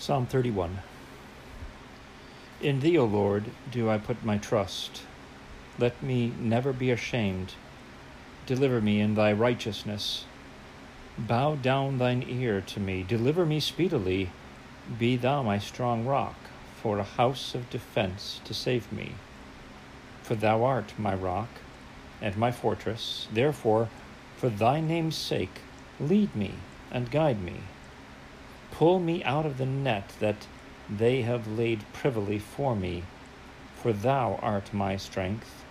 Psalm 31 In thee, O Lord, do I put my trust. Let me never be ashamed. Deliver me in thy righteousness. Bow down thine ear to me. Deliver me speedily. Be thou my strong rock, for a house of defense to save me. For thou art my rock and my fortress. Therefore, for thy name's sake, lead me and guide me. Pull me out of the net that they have laid privily for me, for thou art my strength.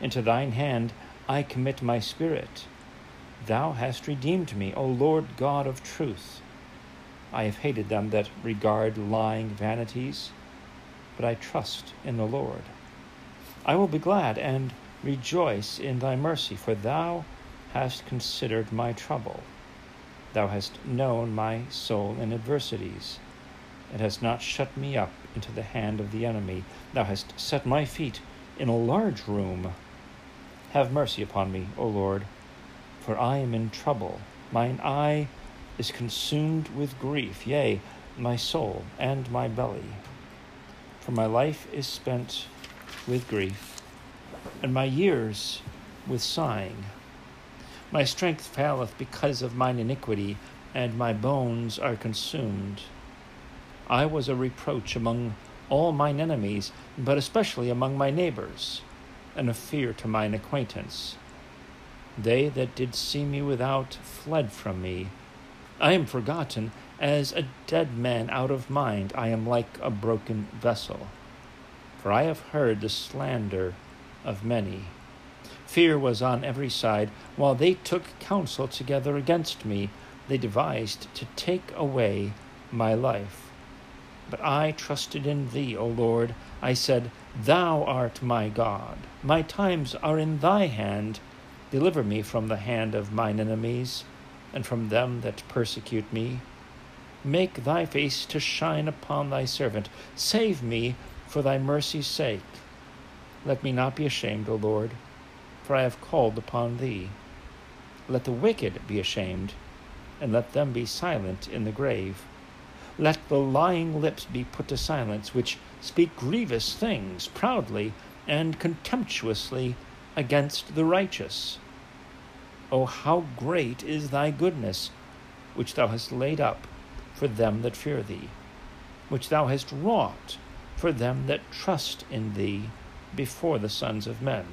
Into thine hand I commit my spirit. Thou hast redeemed me, O Lord God of truth. I have hated them that regard lying vanities, but I trust in the Lord. I will be glad and rejoice in thy mercy, for thou hast considered my trouble. Thou hast known my soul in adversities, and hast not shut me up into the hand of the enemy. Thou hast set my feet in a large room. Have mercy upon me, O Lord, for I am in trouble. Mine eye is consumed with grief, yea, my soul and my belly. For my life is spent with grief, and my years with sighing. My strength faileth because of mine iniquity, and my bones are consumed. I was a reproach among all mine enemies, but especially among my neighbors, and a fear to mine acquaintance. They that did see me without fled from me. I am forgotten as a dead man out of mind. I am like a broken vessel. For I have heard the slander of many. Fear was on every side. While they took counsel together against me, they devised to take away my life. But I trusted in thee, O Lord. I said, Thou art my God. My times are in thy hand. Deliver me from the hand of mine enemies, and from them that persecute me. Make thy face to shine upon thy servant. Save me for thy mercy's sake. Let me not be ashamed, O Lord for I have called upon thee. Let the wicked be ashamed, and let them be silent in the grave. Let the lying lips be put to silence, which speak grievous things proudly and contemptuously against the righteous. O oh, how great is thy goodness, which thou hast laid up for them that fear thee, which thou hast wrought for them that trust in thee before the sons of men.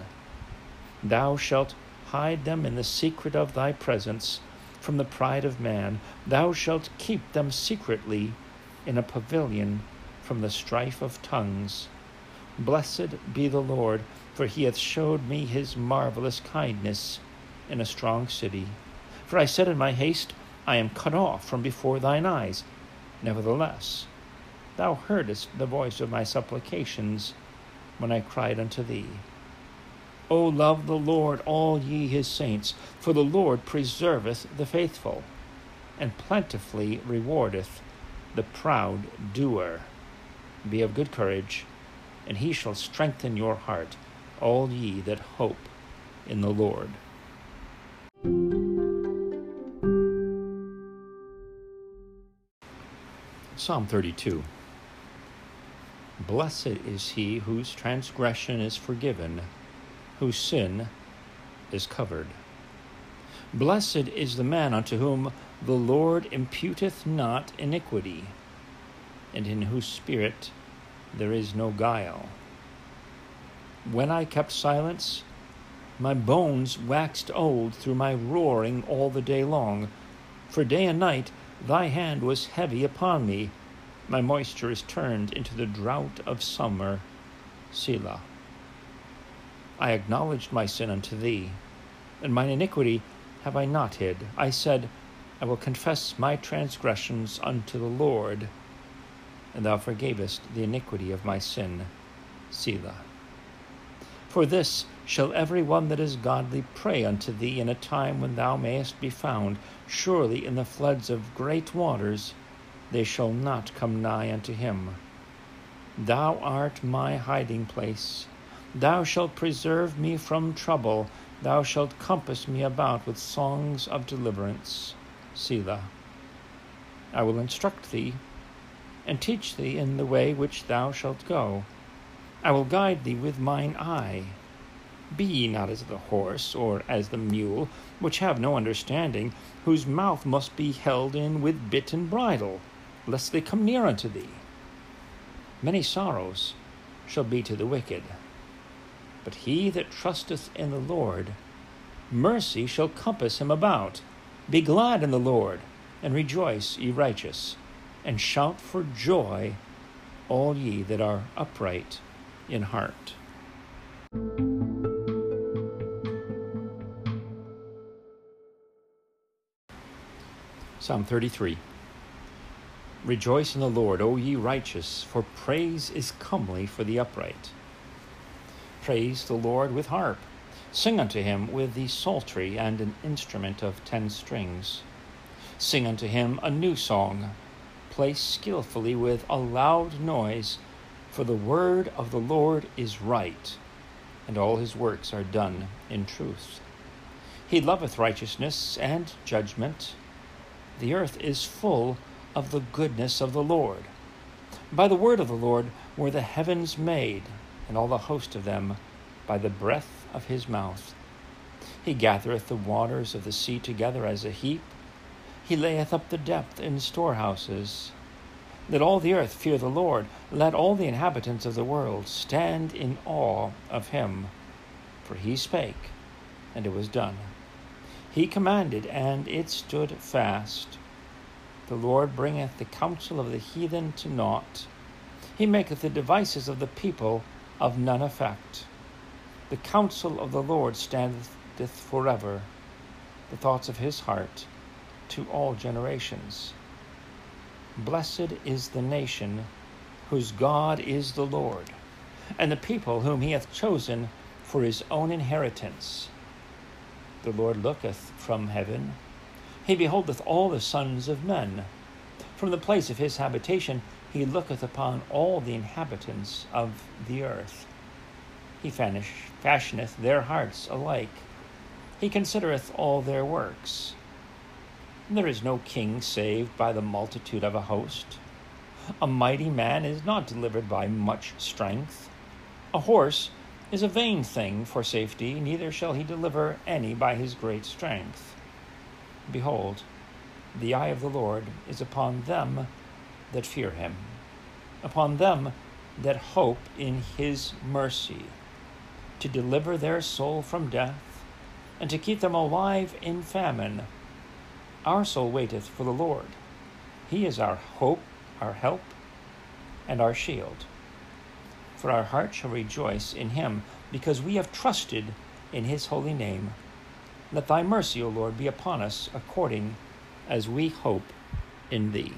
Thou shalt hide them in the secret of thy presence from the pride of man. Thou shalt keep them secretly in a pavilion from the strife of tongues. Blessed be the Lord, for he hath showed me his marvelous kindness in a strong city. For I said in my haste, I am cut off from before thine eyes. Nevertheless, thou heardest the voice of my supplications when I cried unto thee. O love the Lord, all ye his saints, for the Lord preserveth the faithful, and plentifully rewardeth the proud doer. Be of good courage, and he shall strengthen your heart, all ye that hope in the Lord. Psalm 32 Blessed is he whose transgression is forgiven whose sin is covered. Blessed is the man unto whom the Lord imputeth not iniquity, and in whose spirit there is no guile. When I kept silence, my bones waxed old through my roaring all the day long. For day and night thy hand was heavy upon me. My moisture is turned into the drought of summer. Selah. I acknowledged my sin unto thee, and mine iniquity have I not hid. I said, I will confess my transgressions unto the Lord, and thou forgavest the iniquity of my sin. Selah. For this shall every one that is godly pray unto thee in a time when thou mayest be found. Surely in the floods of great waters they shall not come nigh unto him. Thou art my hiding place. Thou shalt preserve me from trouble. Thou shalt compass me about with songs of deliverance. Selah. I will instruct thee and teach thee in the way which thou shalt go. I will guide thee with mine eye. Be ye not as the horse, or as the mule, which have no understanding, whose mouth must be held in with bit and bridle, lest they come near unto thee. Many sorrows shall be to the wicked, but he that trusteth in the Lord, mercy shall compass him about. Be glad in the Lord, and rejoice, ye righteous, and shout for joy, all ye that are upright in heart. Psalm 33 Rejoice in the Lord, O ye righteous, for praise is comely for the upright. Praise the Lord with harp. Sing unto him with the psaltery and an instrument of ten strings. Sing unto him a new song. Play skillfully with a loud noise, for the word of the Lord is right, and all his works are done in truth. He loveth righteousness and judgment. The earth is full of the goodness of the Lord. By the word of the Lord were the heavens made, and all the host of them by the breath of his mouth. He gathereth the waters of the sea together as a heap. He layeth up the depth in storehouses. Let all the earth fear the Lord. Let all the inhabitants of the world stand in awe of him. For he spake, and it was done. He commanded, and it stood fast. The Lord bringeth the counsel of the heathen to naught. He maketh the devices of the people of none effect. The counsel of the Lord standeth forever, the thoughts of his heart to all generations. Blessed is the nation whose God is the Lord, and the people whom he hath chosen for his own inheritance. The Lord looketh from heaven he beholdeth all the sons of men. From the place of his habitation he looketh upon all the inhabitants of the earth. He fashioneth their hearts alike. He considereth all their works. There is no king saved by the multitude of a host. A mighty man is not delivered by much strength. A horse is a vain thing for safety, neither shall he deliver any by his great strength. Behold, the eye of the Lord is upon them that fear him, upon them that hope in his mercy, to deliver their soul from death, and to keep them alive in famine. Our soul waiteth for the Lord. He is our hope, our help, and our shield. For our heart shall rejoice in him, because we have trusted in his holy name. Let thy mercy, O Lord, be upon us according as we hope in thee.